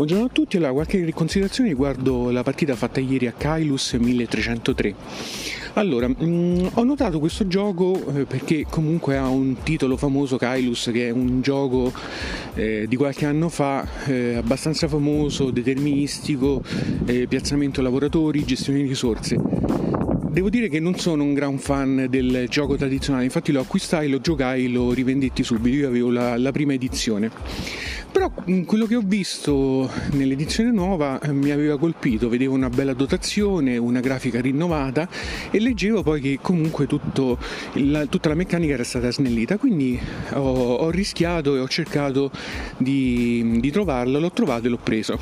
Buongiorno a tutti, allora qualche considerazione riguardo la partita fatta ieri a Kailus 1303. Allora, mh, mm, ho notato questo gioco eh, perché comunque ha un titolo famoso, Kailus, che è un gioco eh, di qualche anno fa, eh, abbastanza famoso, deterministico, eh, piazzamento lavoratori, gestione di risorse. Devo dire che non sono un gran fan del gioco tradizionale, infatti lo acquistai, lo giocai, lo rivendetti subito, io avevo la, la prima edizione. Però mm, quello che ho visto nell'edizione nuova eh, mi aveva colpito, vedevo una bella dotazione, una grafica rinnovata e leggevo poi che comunque tutto, la, tutta la meccanica era stata snellita, quindi ho, ho rischiato e ho cercato di, di trovarlo, l'ho trovato e l'ho preso.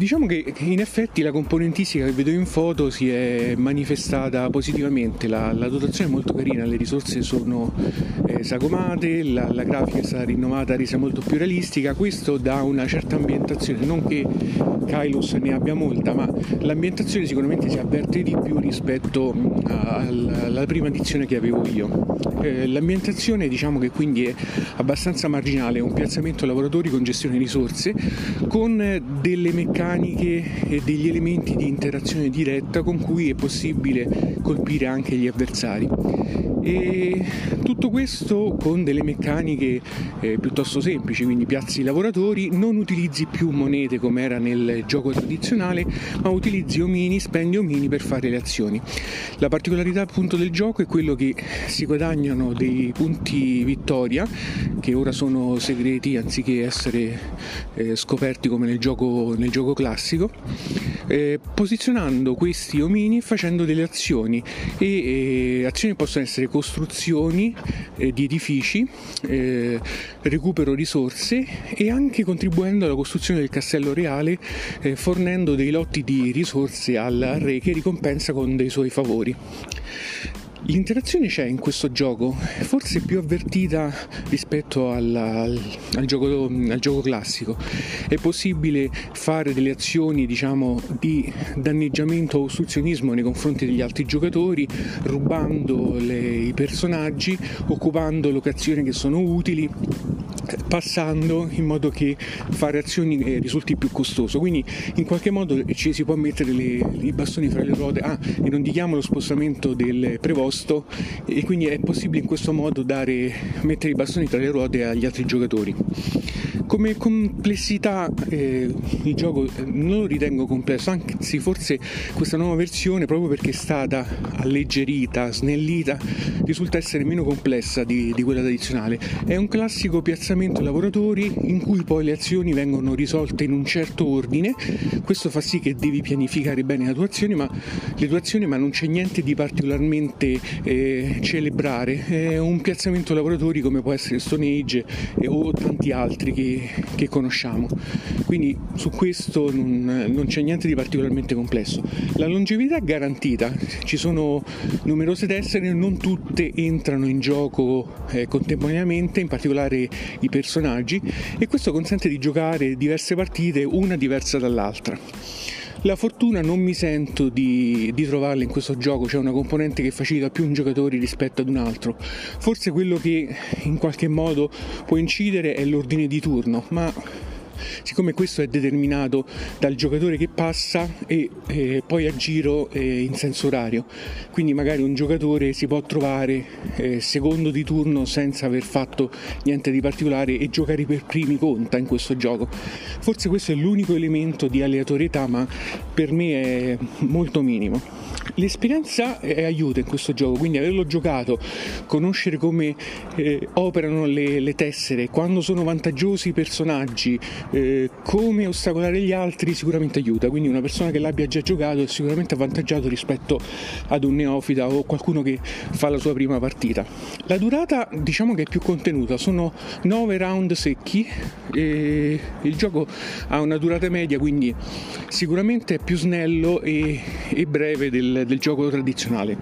Diciamo che in effetti la componentistica che vedo in foto si è manifestata positivamente, la, la dotazione è molto carina, le risorse sono sagomate, la, la, grafica è stata rinnovata, resa molto più realistica, questo dà una certa ambientazione, non che Kylus ne abbia molta, ma l'ambientazione sicuramente si avverte di più rispetto alla, prima edizione che avevo io. Eh, l'ambientazione diciamo che quindi è abbastanza marginale, è un piazzamento lavoratori con gestione risorse, con delle meccaniche e degli elementi di interazione diretta con cui è possibile colpire anche gli avversari. E tutto questo con delle meccaniche eh, piuttosto semplici, quindi piazzi i lavoratori, non utilizzi più monete come era nel gioco tradizionale, ma utilizzi omini, spendi omini per fare le azioni. La particolarità appunto del gioco è quello che si guadagnano dei punti vittoria, che ora sono segreti anziché essere eh, scoperti come nel gioco, nel gioco classico, eh, posizionando questi omini e facendo delle azioni e eh, azioni possono essere costruzioni eh, di edifici, eh, recupero risorse e anche contribuendo alla costruzione del castello reale eh, fornendo dei lotti di risorse al re che ricompensa con dei suoi favori. L'interazione c'è in questo gioco, forse più avvertita rispetto alla, al, al, gioco, al, gioco, classico. È possibile fare delle azioni diciamo, di danneggiamento o ostruzionismo nei confronti degli altri giocatori, rubando le, i personaggi, occupando locazioni che sono utili passando in modo che fare azioni eh, risulti più costoso. Quindi in qualche modo ci si può mettere le, i bastoni fra le ruote, ah, e non dichiamo lo spostamento del prevosto e quindi è possibile in questo modo dare, mettere i bastoni tra le ruote agli altri giocatori. Come complessità eh, il gioco eh, non lo ritengo complesso, anzi forse questa nuova versione, proprio perché è stata alleggerita, snellita, risulta essere meno complessa di, di quella tradizionale. È un classico piazzamento lavoratori in cui poi le azioni vengono risolte in un certo ordine, questo fa sì che devi pianificare bene la tua azione, ma, le tue azioni, ma non c'è niente di particolarmente eh, celebrare, è un piazzamento lavoratori come può essere Stone Age eh, o tanti altri che che, conosciamo. Quindi su questo non, non, c'è niente di particolarmente complesso. La longevità è garantita, ci sono numerose tessere, non tutte entrano in gioco eh, contemporaneamente, in particolare i personaggi, e questo consente di giocare diverse partite, una diversa dall'altra. La fortuna non mi sento di, di, trovarla in questo gioco, c'è una componente che facilita più un giocatore rispetto ad un altro. Forse quello che in qualche modo può incidere è l'ordine di turno, ma siccome questo è determinato dal giocatore che passa e eh, poi a giro eh, in senso orario, quindi magari un giocatore si può trovare eh, secondo di turno senza aver fatto niente di particolare e giocare per primi conta in questo gioco. Forse questo è l'unico elemento di aleatorietà, ma per me è molto minimo. L'esperienza è aiuta in questo gioco, quindi averlo giocato, conoscere come eh, operano le, le, tessere, quando sono vantaggiosi i personaggi, eh, come ostacolare gli altri sicuramente aiuta, quindi una persona che l'abbia già giocato è sicuramente avvantaggiato rispetto ad un neofita o qualcuno che fa la sua prima partita. La durata diciamo che è più contenuta, sono 9 round secchi e il gioco ha una durata media, quindi sicuramente è più snello e, e breve del del, gioco tradizionale.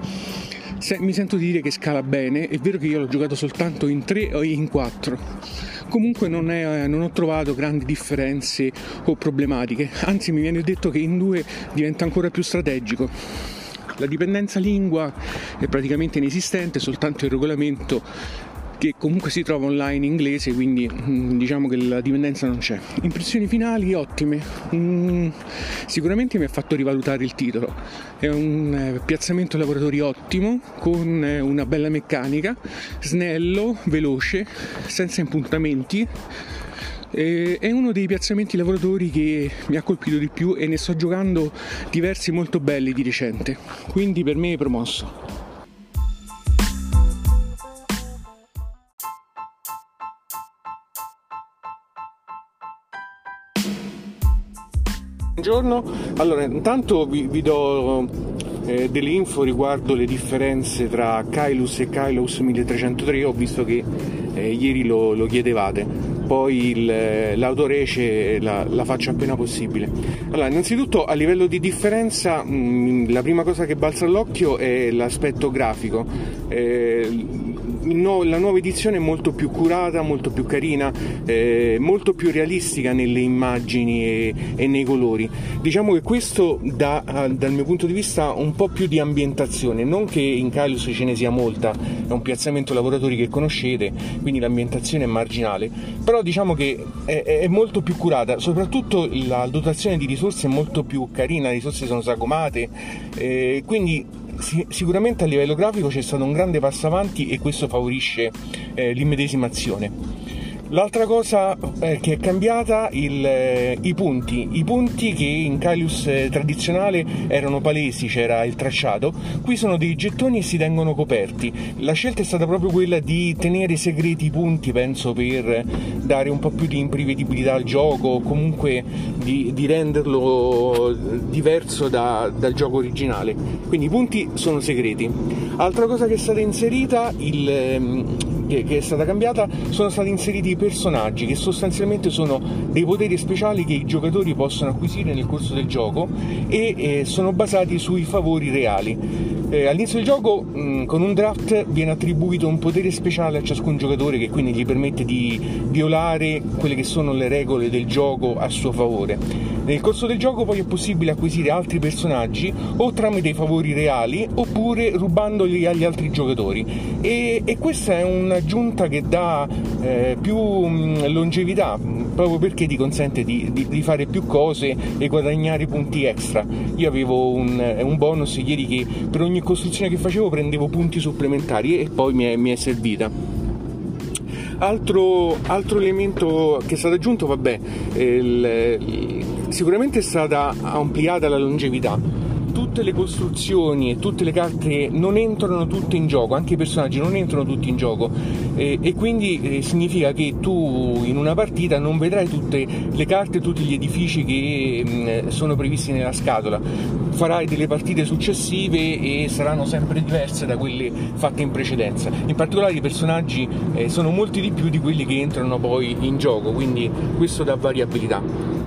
Se, mi sento di dire che scala bene, è vero che io l'ho giocato soltanto in 3 o in 4. Comunque non, è, non, ho trovato grandi differenze o problematiche, anzi mi viene detto che in 2 diventa ancora più strategico. La dipendenza lingua è praticamente inesistente, soltanto il regolamento che comunque si trova online in inglese, quindi mm, diciamo che la dipendenza non c'è. Impressioni finali ottime, mm, sicuramente mi ha fatto rivalutare il titolo, è un eh, piazzamento lavoratori ottimo, con eh, una bella meccanica, snello, veloce, senza impuntamenti è uno dei piazzamenti lavoratori che mi ha colpito di più e ne sto giocando diversi molto belli di recente, quindi per me è promosso. Buongiorno, allora intanto vi, vi do eh, delle info riguardo le differenze tra Kylus e Kylus 1303, ho visto che eh, ieri lo, lo chiedevate poi il, l'autorece la, la, faccio appena possibile. Allora, innanzitutto a livello di differenza, mh, mm, la prima cosa che balza all'occhio è l'aspetto grafico. Eh, no, la nuova edizione è molto più curata, molto più carina, eh, molto più realistica nelle immagini e, e nei colori. Diciamo che questo dà dal mio punto di vista un po' più di ambientazione, non che in Kylus ce ne sia molta, è un piazzamento lavoratori che conoscete, quindi l'ambientazione è marginale, però diciamo che è, è molto più curata, soprattutto la dotazione di risorse è molto più carina, le risorse sono sagomate, eh, quindi sicuramente a livello grafico c'è stato un grande passo avanti e questo favorisce eh, l'immedesimazione. L'altra cosa eh, che è cambiata, il, eh, i punti. I punti che in Kalius eh, tradizionale erano palesi, c'era il tracciato, qui sono dei gettoni e si tengono coperti. La scelta è stata proprio quella di tenere segreti i punti, penso, per dare un po' più di imprevedibilità al gioco, comunque di, di renderlo diverso da, dal gioco originale. Quindi i punti sono segreti. Altra cosa che è stata inserita, il ehm, che, che, è stata cambiata sono stati inseriti i personaggi che sostanzialmente sono dei poteri speciali che i giocatori possono acquisire nel corso del gioco e eh, sono basati sui favori reali. Eh, all'inizio del gioco mh, con un draft viene attribuito un potere speciale a ciascun giocatore che quindi gli permette di violare quelle che sono le regole del gioco a suo favore. Nel corso del gioco poi è possibile acquisire altri personaggi o tramite i favori reali oppure rubandoli agli altri giocatori e, e questa è un'aggiunta che dà eh, più mh, longevità proprio perché ti consente di, di, di, fare più cose e guadagnare punti extra. Io avevo un, un bonus ieri che per ogni costruzione che facevo prendevo punti supplementari e poi mi è, mi è servita. Altro, altro, elemento che è stato aggiunto, vabbè, il, sicuramente è stata ampliata la longevità tutte le costruzioni e tutte le carte non entrano tutte in gioco, anche i personaggi non entrano tutti in gioco e, e quindi eh, significa che tu in una partita non vedrai tutte le carte, tutti gli edifici che mh, mm, sono previsti nella scatola, farai delle partite successive e saranno sempre diverse da quelle fatte in precedenza. In particolare i personaggi eh, sono molti di più di quelli che entrano poi in gioco, quindi questo dà variabilità.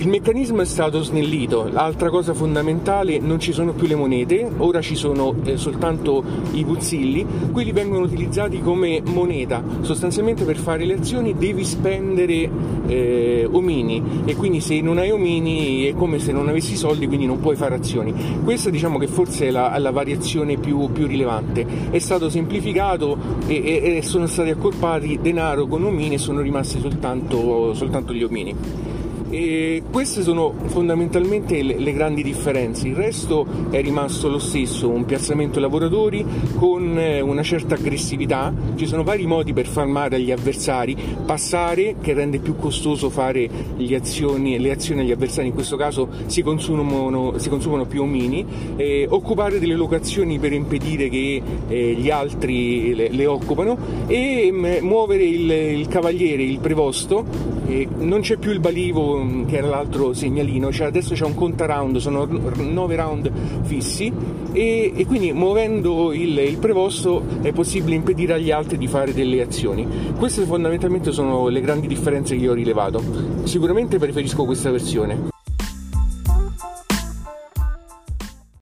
Il meccanismo è stato snellito, l'altra cosa fondamentale non ci sono più le monete, ora ci sono eh, soltanto i puzzilli, quelli vengono utilizzati come moneta, sostanzialmente per fare le azioni devi spendere eh, omini. E quindi se non hai omini è come se non avessi soldi quindi non puoi fare azioni. Questa diciamo che forse è la, la variazione più, più, rilevante, è stato semplificato e, e, sono stati accorpati denaro con omini e sono rimasti soltanto, soltanto gli omini. E queste sono fondamentalmente le, le, grandi differenze, il resto è rimasto lo stesso, un piazzamento lavoratori con eh, una certa aggressività, ci sono vari modi per farmare agli avversari, passare che rende più costoso fare azioni, le azioni agli avversari, in questo caso si consumano, si consumano più omini, eh, occupare delle locazioni per impedire che eh, gli altri le, le occupano. E mh, mm, muovere il, il, cavaliere, il prevosto, non c'è più il balivo che era l'altro segnalino, cioè adesso c'è un conta round, sono 9 round fissi e, e quindi muovendo il, il, preposto è possibile impedire agli altri di fare delle azioni. Queste fondamentalmente sono le grandi differenze che io ho rilevato. Sicuramente preferisco questa versione.